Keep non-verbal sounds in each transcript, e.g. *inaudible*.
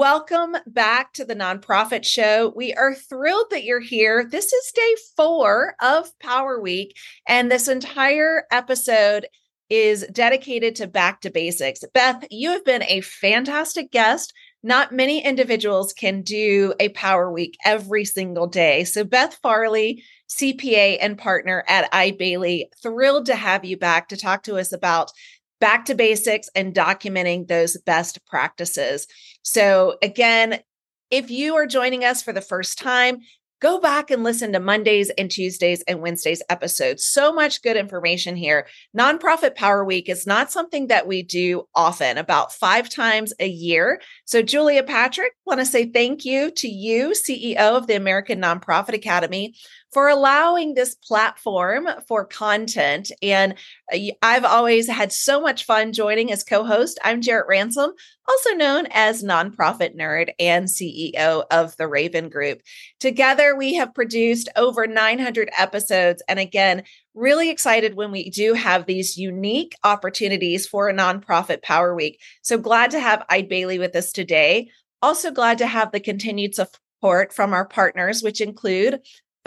Welcome back to the Nonprofit Show. We are thrilled that you're here. This is day four of Power Week, and this entire episode is dedicated to back to basics. Beth, you have been a fantastic guest. Not many individuals can do a Power Week every single day. So, Beth Farley, CPA and partner at Eide Bailly, thrilled to have you back to talk to us about back to basics and documenting those best practices. So, again, if you are joining us for the first time, go back and listen to Mondays and Tuesdays and Wednesdays episodes. So much good information here. Nonprofit Power Week is not something that we do often, about five times a year. So, Julia Patrick, want to say thank you to you, CEO of the American Nonprofit Academy, for allowing this platform for content. And uh, I've always had so much fun joining as co host. I'm Jarrett Ransom, also known as Nonprofit Nerd and CEO of the Raven Group. Together, we have produced over 900 episodes. And again, really excited when we do have these unique opportunities for a nonprofit Power Week. So glad to have Eide Bailly with us today. Also glad to have the continued support from our partners, which include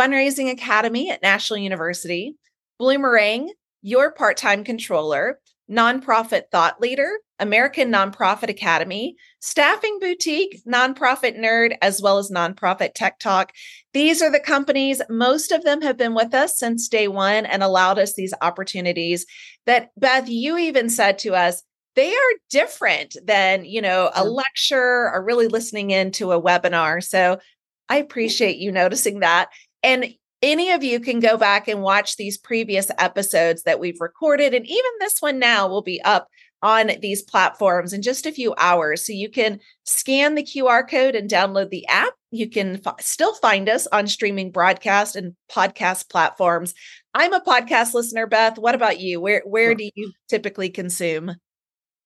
Fundraising Academy at National University, Bloomerang, your part time controller, nonprofit thought leader, American Nonprofit Academy, Staffing Boutique, Nonprofit Nerd, as well as Nonprofit Tech Talk. These are the companies, most of them have been with us since day one and allowed us these opportunities that, Beth, you even said to us, they are different than, you know, a lecture or really listening into a webinar. So I appreciate you noticing that. And any of you can go back and watch these previous episodes that we've recorded. And even this one now will be up on these platforms in just a few hours. So you can scan the QR code and download the app. You can f- still find us on streaming broadcast and podcast platforms. I'm a podcast listener, Beth. What about you? Where where do you typically consume?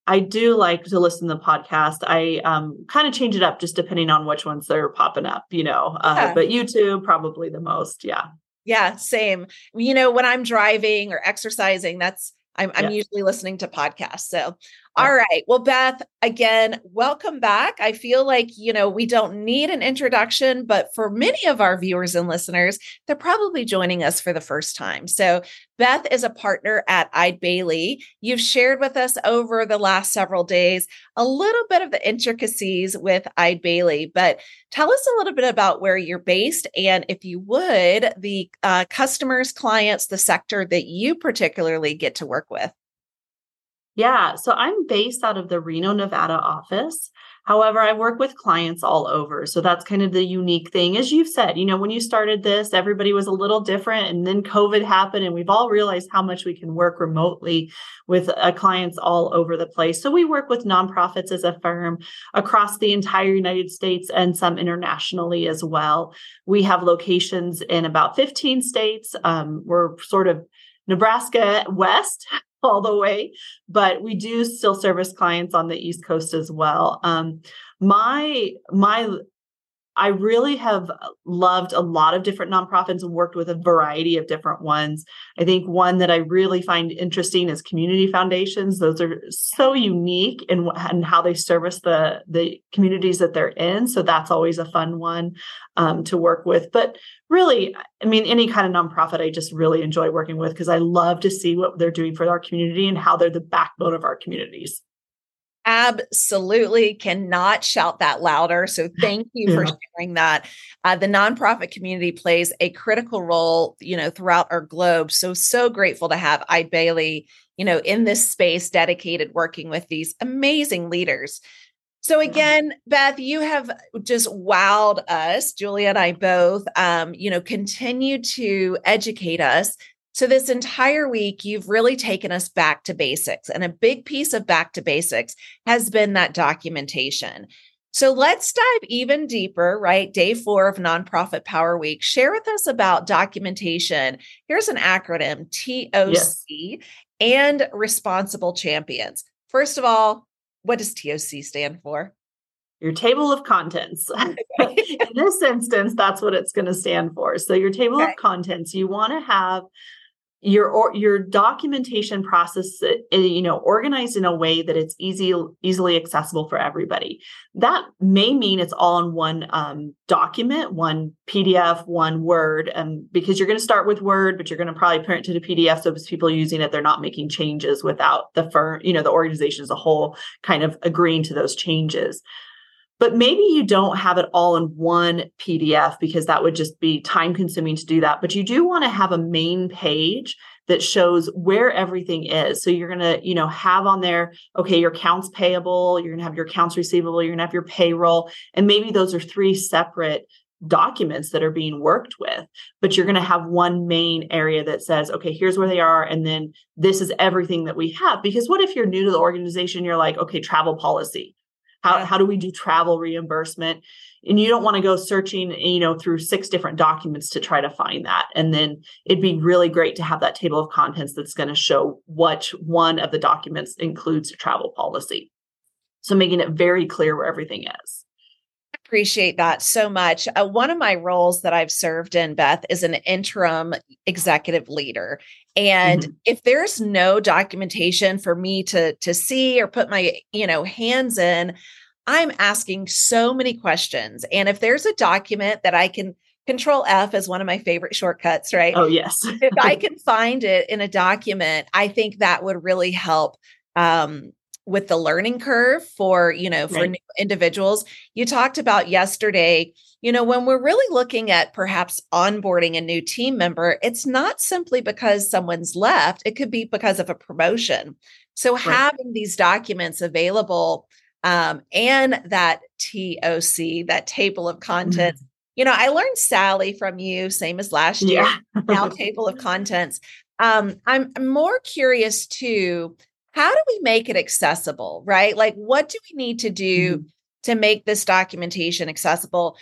I do like to listen to the podcast. I um, kind of change it up just depending on which ones they're popping up, you know. Uh, yeah. But YouTube probably the most. Yeah. Yeah, same. You know, when I'm driving or exercising, that's I'm, I'm usually listening to podcasts. So all right. Well, Beth, again, welcome back. I feel like, you know, we don't need an introduction, but for many of our viewers and listeners, they're probably joining us for the first time. So, Beth is a partner at Eide Bailly. You've shared with us over the last several days a little bit of the intricacies with Eide Bailly, but tell us a little bit about where you're based and, if you would, the uh, customers, clients, the sector that you particularly get to work with. Yeah, so I'm based out of the Reno, Nevada office. However, I work with clients all over. So that's kind of the unique thing. As you've said, you know, when you started this, everybody was a little different. And then COVID happened, and we've all realized how much we can work remotely with uh, clients all over the place. So we work with nonprofits as a firm across the entire United States and some internationally as well. We have locations in about 15 states. Um, we're sort of Nebraska West *laughs* all the way, but we do still service clients on the East Coast as well. Um, my my I really have loved a lot of different nonprofits and worked with a variety of different ones. I think one that I really find interesting is community foundations. Those are so unique in, how they service the, the communities that they're in. So that's always a fun one um, to work with. But really, I mean, any kind of nonprofit, I just really enjoy working with because I love to see what they're doing for our community and how they're the backbone of our communities. Absolutely cannot shout that louder. So thank you yeah. for sharing that. Uh, the nonprofit community plays a critical role, you know, throughout our globe. So so grateful to have Eide Bailly, you know, in this space dedicated working with these amazing leaders. So again, Beth, you have just wowed us, Julia and I both. Um, you know, continue to educate us so, this entire week, you've really taken us back to basics. And a big piece of back to basics has been that documentation. So, let's dive even deeper, right? Day four of Nonprofit Power Week. Share with us about documentation. Here's an acronym TOC yes. and responsible champions. First of all, what does TOC stand for? your table of contents. *laughs* in this instance, that's what it's going to stand for. So, your table okay. of contents, you want to have your or your documentation process uh, you know organized in a way that it's easy easily accessible for everybody. That may mean it's all in one um, document one pdf one word and um, because you're going to start with word but you're going to probably print to the pdf so as people using it they're not making changes without the firm you know the organization as a whole kind of agreeing to those changes but maybe you don't have it all in one PDF because that would just be time consuming to do that. But you do want to have a main page that shows where everything is. So you're going to, you know, have on there, okay, your accounts payable, you're going to have your accounts receivable, you're going to have your payroll. And maybe those are three separate documents that are being worked with but you're going to have one main area that says okay here's where they are and then this is everything that we have because what if you're new to the organization you're like okay travel policy how, how do we do travel reimbursement? And you don't want to go searching, you know, through six different documents to try to find that. And then it'd be really great to have that table of contents that's going to show what one of the documents includes a travel policy. So making it very clear where everything is appreciate that so much. Uh, one of my roles that I've served in, Beth, is an interim executive leader. And mm-hmm. if there's no documentation for me to to see or put my, you know, hands in, I'm asking so many questions. And if there's a document that I can Control F is one of my favorite shortcuts, right? Oh, yes. if I *laughs* can find it in a document, I think that would really help um, with the learning curve for you know for right. new individuals you talked about yesterday you know when we're really looking at perhaps onboarding a new team member it's not simply because someone's left it could be because of a promotion so right. having these documents available um, and that toc that table of contents mm-hmm. you know i learned sally from you same as last year yeah. now table of contents um, I'm, I'm more curious too how do we make it accessible, right? Like, what do we need to do mm-hmm. to make this documentation accessible?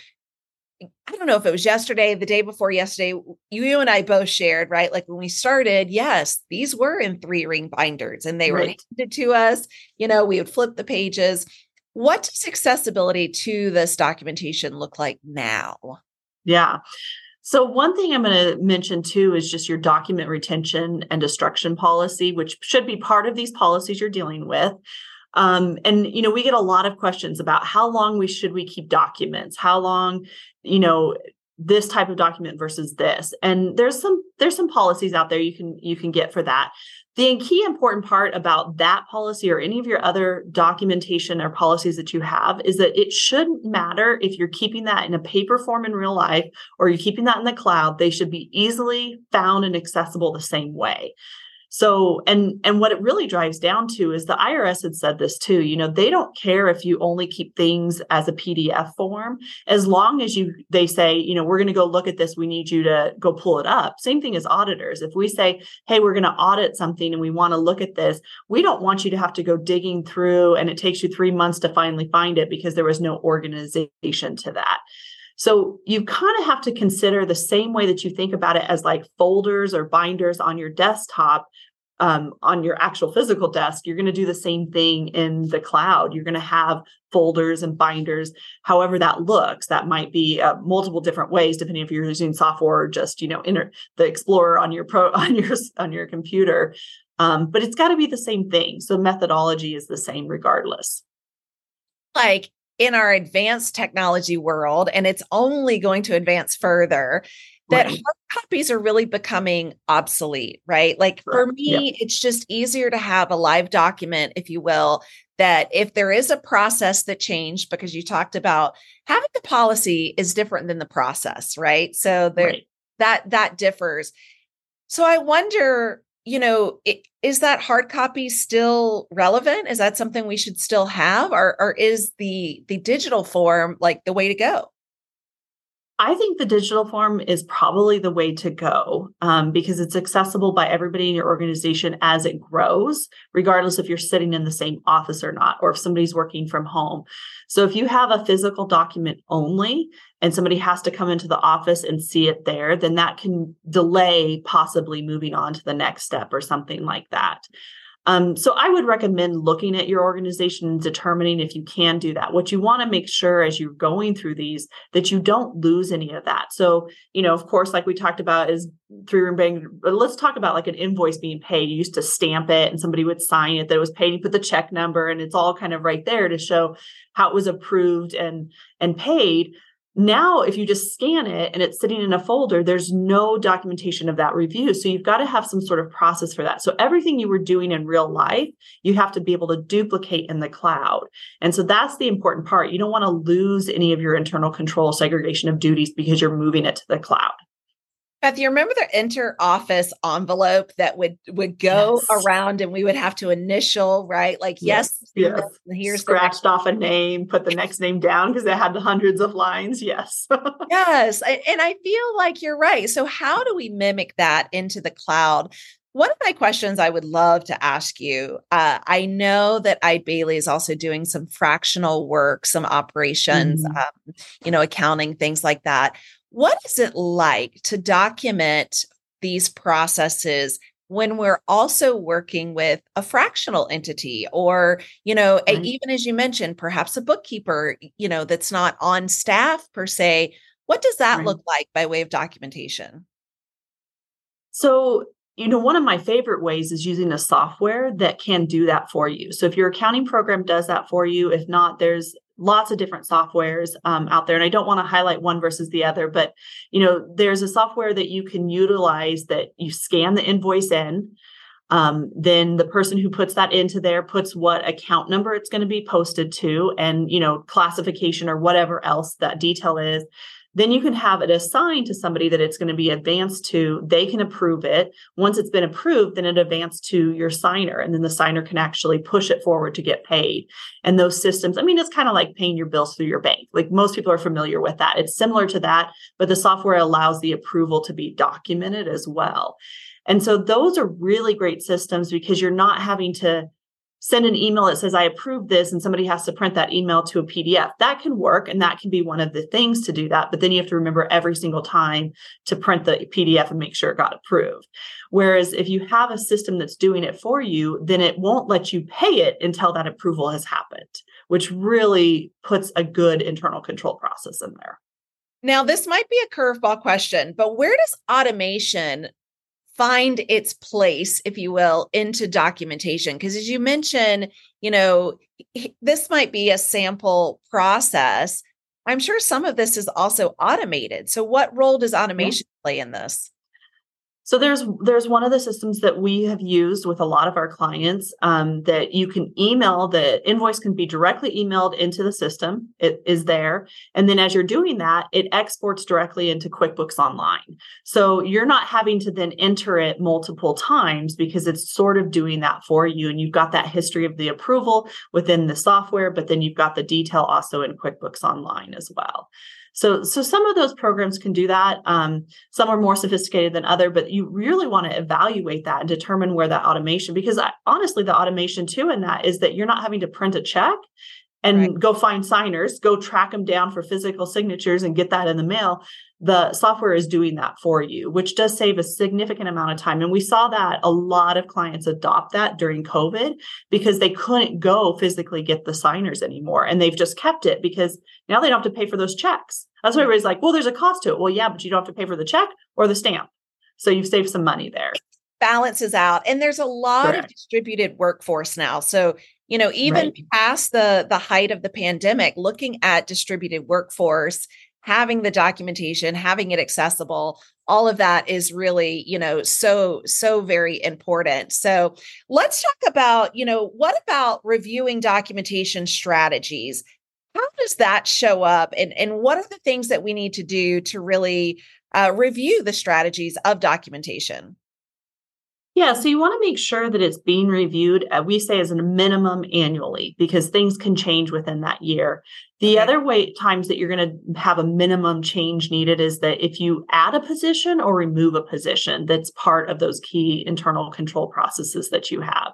I don't know if it was yesterday, the day before yesterday, you, you and I both shared, right? Like when we started, yes, these were in three ring binders and they right. were handed to us. You know, we would flip the pages. What does accessibility to this documentation look like now? Yeah. So, one thing I'm going to mention too is just your document retention and destruction policy, which should be part of these policies you're dealing with. Um, and you know, we get a lot of questions about how long we should we keep documents, how long, you know, this type of document versus this. And there's some there's some policies out there you can you can get for that. The key important part about that policy or any of your other documentation or policies that you have is that it shouldn't matter if you're keeping that in a paper form in real life or you're keeping that in the cloud. They should be easily found and accessible the same way. So, and and what it really drives down to is the IRS had said this too. You know, they don't care if you only keep things as a PDF form, as long as you they say, you know, we're going to go look at this. We need you to go pull it up. Same thing as auditors. If we say, hey, we're going to audit something and we want to look at this, we don't want you to have to go digging through and it takes you three months to finally find it because there was no organization to that. So you kind of have to consider the same way that you think about it as like folders or binders on your desktop um, on your actual physical desk, you're going to do the same thing in the cloud. You're going to have folders and binders, however that looks. That might be uh, multiple different ways, depending if you're using software or just you know inter- the Explorer on your pro *laughs* on your on your computer. Um, but it's got to be the same thing. So methodology is the same regardless. Like in our advanced technology world, and it's only going to advance further, that right. hard copies are really becoming obsolete, right? Like for me, it's just easier to have a live document, if you will, that if there is a process that changed, because you talked about having the policy is different than the process, right? So there right. that that differs. So I wonder, you know, is that hard copy still relevant? Is that something we should still have, or or is the the digital form like the way to go? I think the digital form is probably the way to go um, because it's accessible by everybody in your organization as it grows, regardless if you're sitting in the same office or not, or if somebody's working from home. So if you have a physical document only and somebody has to come into the office and see it there, then that can delay possibly moving on to the next step or something like that. Um, so I would recommend looking at your organization and determining if you can do that. What you want to make sure as you're going through these that you don't lose any of that. So, you know, of course, like we talked about is three room bank. But let's talk about like an invoice being paid. You used to stamp it and somebody would sign it that it was paid. You put the check number and it's all kind of right there to show how it was approved and and paid. Now, if you just scan it and it's sitting in a folder, there's no documentation of that review. So you've got to have some sort of process for that. So everything you were doing in real life, you have to be able to duplicate in the cloud. And so that's the important part. You don't want to lose any of your internal control segregation of duties because you're moving it to the cloud. Beth, you remember the inter office envelope that would would go yes. around and we would have to initial, right? Like, yes, yes. yes. here's scratched the- off a name, put the next name down because it had the hundreds of lines. Yes. *laughs* yes. And I feel like you're right. So, how do we mimic that into the cloud? One of my questions I would love to ask you uh, I know that Eide Bailly is also doing some fractional work, some operations, mm-hmm. um, you know, accounting, things like that. What is it like to document these processes when we're also working with a fractional entity or you know even as you mentioned perhaps a bookkeeper you know that's not on staff per se? What does that right. look like by way of documentation? So you know one of my favorite ways is using a software that can do that for you. So if your accounting program does that for you if not there's lots of different softwares um, out there and i don't want to highlight one versus the other but you know there's a software that you can utilize that you scan the invoice in um, then the person who puts that into there puts what account number it's going to be posted to and you know classification or whatever else that detail is then you can have it assigned to somebody that it's going to be advanced to. They can approve it. Once it's been approved, then it advances to your signer, and then the signer can actually push it forward to get paid. And those systems, I mean, it's kind of like paying your bills through your bank. Like most people are familiar with that. It's similar to that, but the software allows the approval to be documented as well. And so those are really great systems because you're not having to send an email that says I approve this and somebody has to print that email to a PDF. That can work and that can be one of the things to do that. But then you have to remember every single time to print the PDF and make sure it got approved. Whereas if you have a system that's doing it for you, then it won't let you pay it until that approval has happened, which really puts a good internal control process in there. Now, this might be a curveball question, but where does automation find its place, if you will, into documentation. Because as you mentioned, you know, this might be a sample process. I'm sure some of this is also automated. So, what role does automation yeah. play in this? So there's there's one of the systems that we have used with a lot of our clients um, that you can email the invoice can be directly emailed into the system. It is there, and then as you're doing that, it exports directly into QuickBooks Online. So you're not having to then enter it multiple times because it's sort of doing that for you, and you've got that history of the approval within the software, but then you've got the detail also in QuickBooks Online as well. So, so some of those programs can do that. Um, some are more sophisticated than other, but you really want to evaluate that and determine where that automation, because I, honestly, the automation too in that is that you're not having to print a check and right. go find signers, go track them down for physical signatures and get that in the mail the software is doing that for you, which does save a significant amount of time. And we saw that a lot of clients adopt that during COVID because they couldn't go physically get the signers anymore. And they've just kept it because now they don't have to pay for those checks. That's why everybody's like, well, there's a cost to it. Well, yeah, but you don't have to pay for the check or the stamp. So you've saved some money there. Balances out. And there's a lot Correct. of distributed workforce now. So you know even right. past the the height of the pandemic looking at distributed workforce having the documentation, having it accessible, all of that is really, you know, so, so very important. So let's talk about, you know, what about reviewing documentation strategies? How does that show up? And, and what are the things that we need to do to really uh, review the strategies of documentation? Yeah, so you want to make sure that it's being reviewed, uh, we say as a minimum annually, because things can change within that year. The okay. other way times that you're going to have a minimum change needed is that if you add a position or remove a position that's part of those key internal control processes that you have.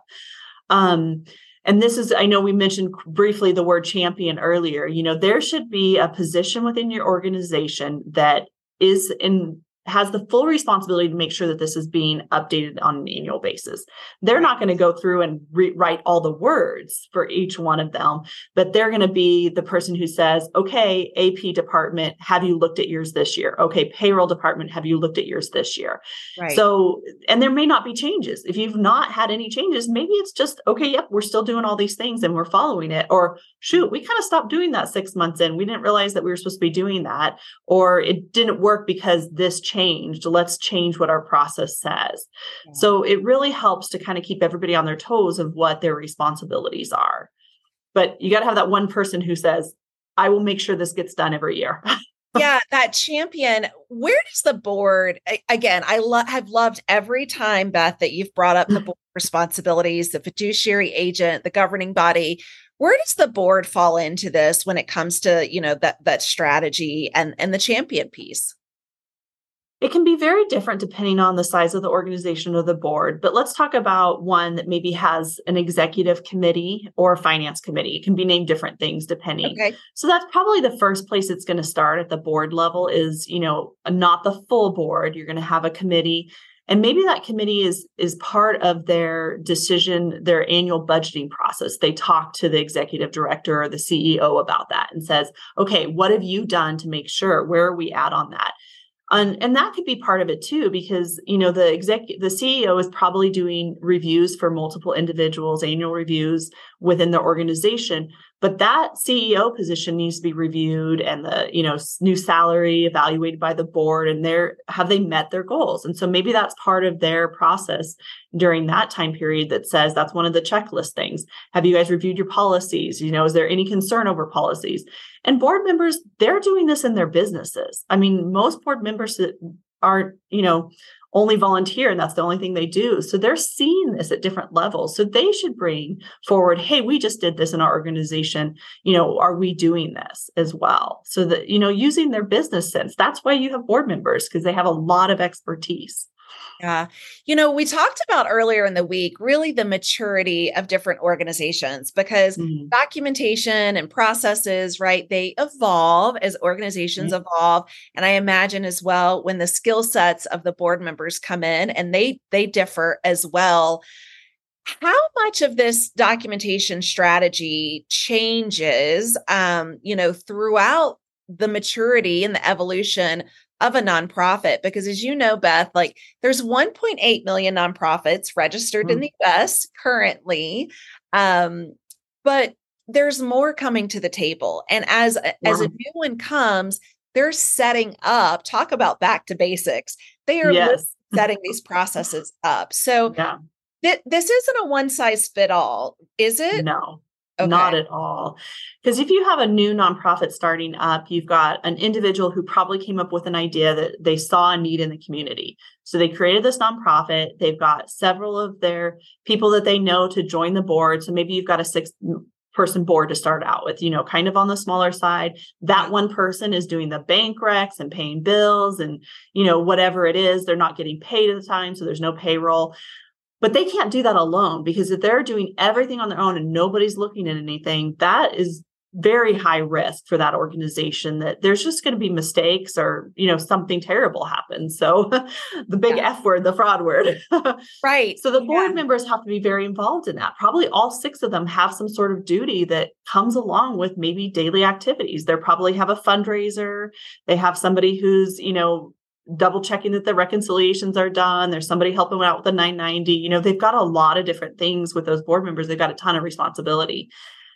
Um, and this is i know we mentioned briefly the word champion earlier you know there should be a position within your organization that is in has the full responsibility to make sure that this is being updated on an annual basis. They're not going to go through and rewrite all the words for each one of them, but they're going to be the person who says, okay, AP department, have you looked at yours this year? Okay, payroll department, have you looked at yours this year? Right. So, and there may not be changes. If you've not had any changes, maybe it's just, okay, yep, we're still doing all these things and we're following it. Or shoot, we kind of stopped doing that six months in. We didn't realize that we were supposed to be doing that. Or it didn't work because this changed. Let's change what our process says. Yeah. So it really helps to kind of keep everybody on their toes of what their responsibilities are. But you got to have that one person who says, I will make sure this gets done every year. *laughs* yeah, that champion. Where does the board again? I lo- have loved every time, Beth, that you've brought up the *laughs* board responsibilities, the fiduciary agent, the governing body. Where does the board fall into this when it comes to you know that that strategy and and the champion piece? It can be very different depending on the size of the organization or the board. But let's talk about one that maybe has an executive committee or a finance committee. It can be named different things depending. Okay. So that's probably the first place it's going to start at the board level is, you know, not the full board. You're going to have a committee and maybe that committee is is part of their decision their annual budgeting process they talk to the executive director or the ceo about that and says okay what have you done to make sure where are we at on that and, and that could be part of it too because you know the exec the ceo is probably doing reviews for multiple individuals annual reviews within the organization but that ceo position needs to be reviewed and the you know new salary evaluated by the board and their have they met their goals? And so maybe that's part of their process during that time period that says that's one of the checklist things. Have you guys reviewed your policies? You know is there any concern over policies? And board members, they're doing this in their businesses. I mean, most board members aren't, you know, only volunteer and that's the only thing they do. So they're seeing this at different levels. So they should bring forward, hey, we just did this in our organization. You know, are we doing this as well? So that, you know, using their business sense. That's why you have board members because they have a lot of expertise. Yeah. You know, we talked about earlier in the week really the maturity of different organizations because mm-hmm. documentation and processes, right, they evolve as organizations mm-hmm. evolve. And I imagine as well when the skill sets of the board members come in and they they differ as well. How much of this documentation strategy changes um, you know, throughout the maturity and the evolution of a nonprofit because as you know beth like there's 1.8 million nonprofits registered mm. in the us currently um, but there's more coming to the table and as as a new one comes they're setting up talk about back to basics they are yes. setting these processes up so yeah. th- this isn't a one size fit all is it no Okay. Not at all. Because if you have a new nonprofit starting up, you've got an individual who probably came up with an idea that they saw a need in the community. So they created this nonprofit. They've got several of their people that they know to join the board. So maybe you've got a six person board to start out with, you know, kind of on the smaller side. That one person is doing the bank recs and paying bills and, you know, whatever it is. They're not getting paid at the time. So there's no payroll. But they can't do that alone because if they're doing everything on their own and nobody's looking at anything, that is very high risk for that organization that there's just going to be mistakes or you know something terrible happens. So *laughs* the big yeah. f word the fraud word. *laughs* Right. So the board yeah. members have to be very involved in that. Probably all six of them have some sort of duty that comes along with maybe daily activities. They probably have a fundraiser. They have somebody who's you know double checking that the reconciliations are done. There's somebody helping out with the 990. You know, they've got a lot of different things with those board members. They've got a ton of responsibility.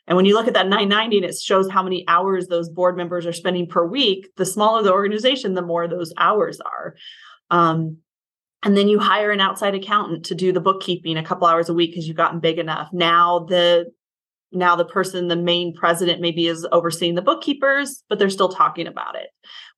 And when you look at that 990 and it shows how many hours those board members are spending per week, the smaller the organization, the more those hours are. Um, and then you hire an outside accountant to do the bookkeeping a couple hours a week because you've gotten big enough. Now the now the person, the main president, maybe is overseeing the bookkeepers, but they're still talking about it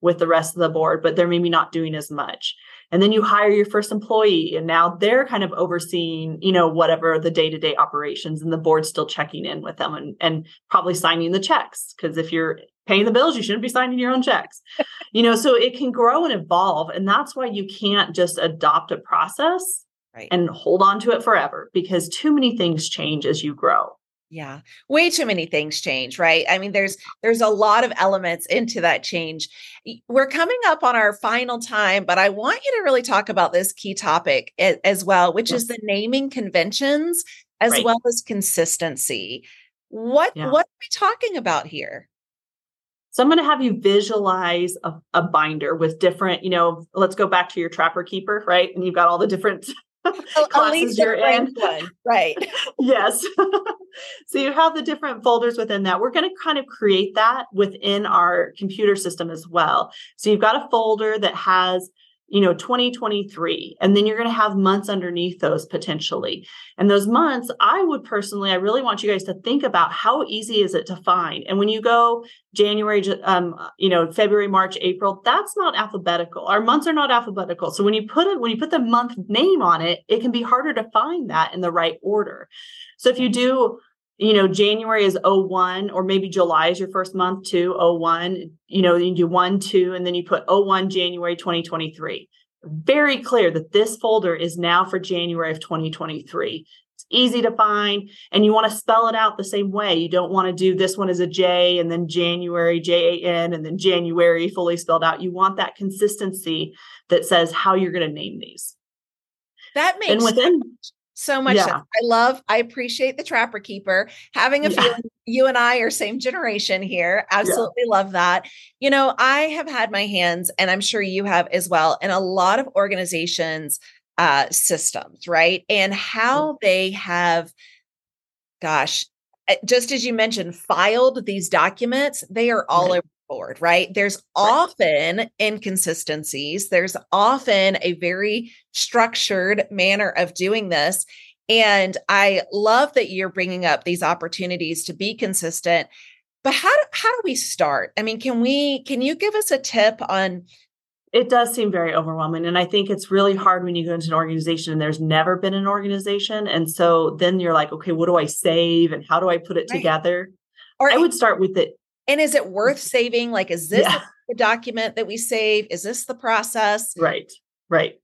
with the rest of the board, but they're maybe not doing as much. And then you hire your first employee, and now they're kind of overseeing, you know, whatever the day to day operations, and the board's still checking in with them and, and probably signing the checks. Because if you're paying the bills, you shouldn't be signing your own checks. *laughs* you know, so it can grow and evolve. And that's why you can't just adopt a process right. and hold on to it forever because too many things change as you grow. Yeah. Way too many things change, right? I mean there's there's a lot of elements into that change. We're coming up on our final time, but I want you to really talk about this key topic as well, which is the naming conventions as right. well as consistency. What yeah. what are we talking about here? So I'm going to have you visualize a, a, binder with different, you know, let's go back to your trapper keeper, right? And you've got all the different classes you're in. One. Right. *laughs* yes. *laughs* so you have the different folders within that. We're going to kind of create that within our computer system as well. So you've got a folder that has you know 2023 and then you're going to have months underneath those potentially. And those months i would personally i really want you guys to think about how easy is it to find. And when you go january um, you know february march april that's not alphabetical. Our months are not alphabetical. So when you put it when you put the month name on it it can be harder to find that in the right order. So if you do you know, January is 01, or maybe July is your first month too, 01. You know, you do one, two, and then you put 01 January 2023. Very clear that this folder is now for January of 2023. It's easy to find, and you want to spell it out the same way. You don't want to do this one as a J and then January, J A N, and then January fully spelled out. You want that consistency that says how you're going to name these. That makes and within sense so much yeah. I love, I appreciate the trapper keeper. Having a yeah. feeling you and I are same generation here. Absolutely yeah. love that. You know, I have had my hands, and I'm sure you have as well, in a lot of organizations' uh, systems, right? And how they have, gosh, eh, just as you mentioned, filed these documents, they are all right. over board, right? There's right. often inconsistencies. There's often a very structured manner of doing this. And I love that you're bringing up these opportunities to be consistent. But how do, how do we start? I mean, can we can you give us a tip on it does seem very overwhelming and i think it's really hard when you go into an organization and there's never been an organization and so then you're like okay what do i save and how do i put it right. together or i would start with it and is it worth mm-hmm. saving? Like, is this yeah. the document that we save? Is this the process? Right, right.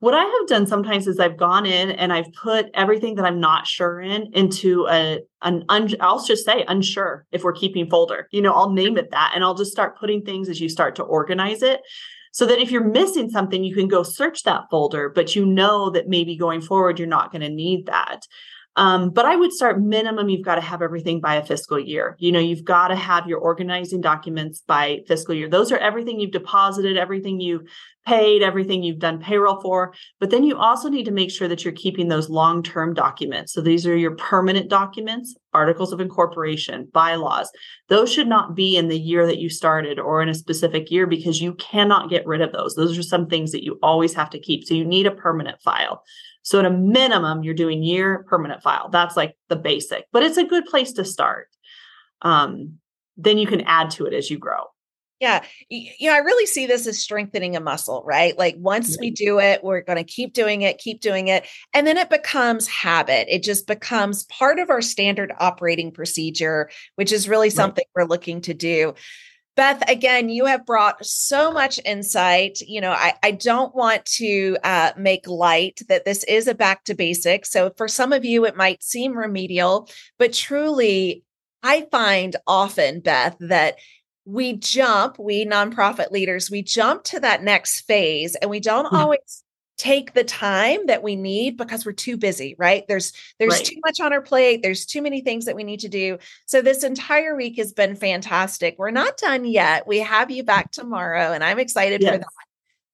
What I have done sometimes is I've gone in and I've put everything that I'm not sure in into a an un, I'll just say unsure if we're keeping folder. You know, I'll name mm-hmm. it that and I'll just start putting things as you start to organize it. So that if you're missing something, you can go search that folder, but you know that maybe going forward, you're not going to need that. Um, but I would start minimum, you've got to have everything by a fiscal year. You know, you've got to have your organizing documents by fiscal year. Those are everything you've deposited, everything you've paid, everything you've done payroll for. But then you also need to make sure that you're keeping those long term documents. So these are your permanent documents, articles of incorporation, bylaws. Those should not be in the year that you started or in a specific year because you cannot get rid of those. Those are some things that you always have to keep. So you need a permanent file. So at a minimum, you're doing year permanent file. That's like the basic, but it's a good place to start. Um, then you can add to it as you grow. Yeah. You know, I really see this as strengthening a muscle, right? Like once we do it, we're going to keep doing it, keep doing it. And then it becomes habit. It just becomes part of our standard operating procedure, which is really something right. we're looking to do. Beth, again, you have brought so much insight. You know, I, I don't want to uh, make light that this is a back to basics. So for some of you, it might seem remedial, but truly, I find often, Beth, that we jump, we nonprofit leaders, we jump to that next phase and we don't yeah. always take the time that we need because we're too busy right? There's there's right. too much on our plate there's too many things that we need to do. So this entire week has been fantastic. We're not done yet. We have you back tomorrow and i'm excited yes. for that.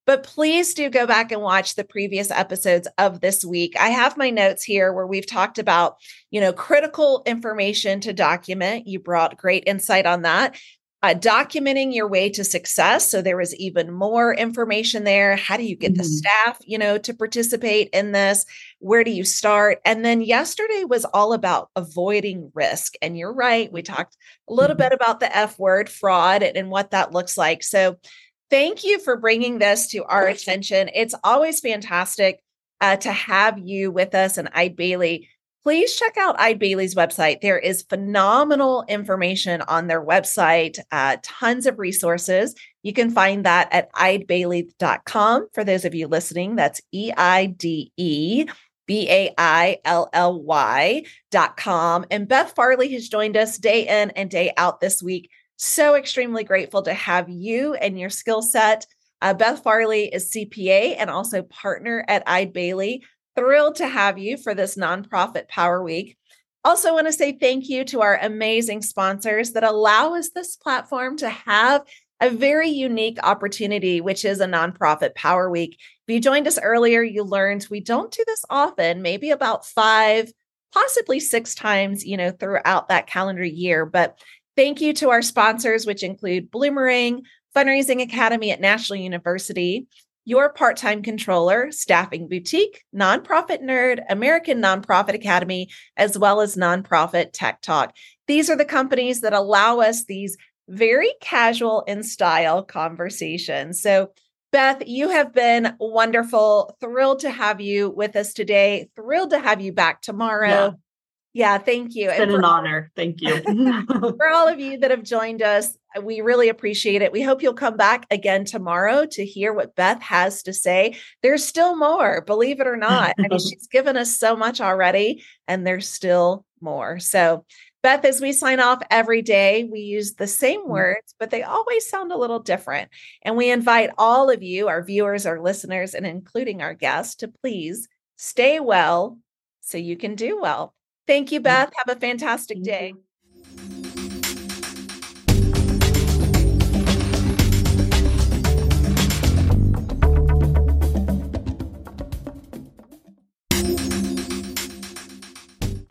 But please do go back and watch the previous episodes of this week. I have my notes here where we've talked about you know critical information to document. You brought great insight on that uh, documenting your way to success. So there was even more information there. How do you get mm-hmm. the staff, you know, to participate in this? Where do you start? And then yesterday was all about avoiding risk. And you're right. We talked a little mm-hmm. bit about the F word, fraud, and, and what that looks like. So thank you for bringing this to our attention. It's always fantastic uh, to have you with us and Eide Bailly please check out Eide Bailly's website. There is phenomenal information on their website, uh, tons of resources. You can find that at eidebailly.com. For those of you listening, that's E I D E B A I L L Y dot com. And Beth Farley has joined us day in and day out this week. So extremely grateful to have you and your skill set. Uh, Beth Farley is CPA and also partner at Eide Bailly. Thrilled to have you for this nonprofit Power Week. Also, want to say thank you to our amazing sponsors that allow us this platform to have a very unique opportunity, which is a nonprofit Power Week. If you joined us earlier, you learned we don't do this often, maybe about five, possibly six times, you know, throughout that calendar year. But thank you to our sponsors, which include Bloomerang, Fundraising Academy at National University, your part time controller, Staffing Boutique, Nonprofit Nerd, American Nonprofit Academy, as well as Nonprofit Tech Talk. These are the companies that allow us these very casual in style conversations. So, Beth, you have been wonderful. Thrilled to have you with us today. Thrilled to have you back tomorrow. Yeah. Yeah, thank you. It's been an honor. Thank you. *laughs* for all of you that have joined us, we really appreciate it. We hope you'll come back again tomorrow to hear what Beth has to say. There's still more, believe it or *laughs* not. I mean, she's given us so much already, and there's still more. So, Beth, as we sign off every day, we use the same mm-hmm. words, but they always sound a little different. And we invite all of you, our viewers, our listeners, and including our guests, to please stay well so you can do well. Thank you, Beth. Have a fantastic day.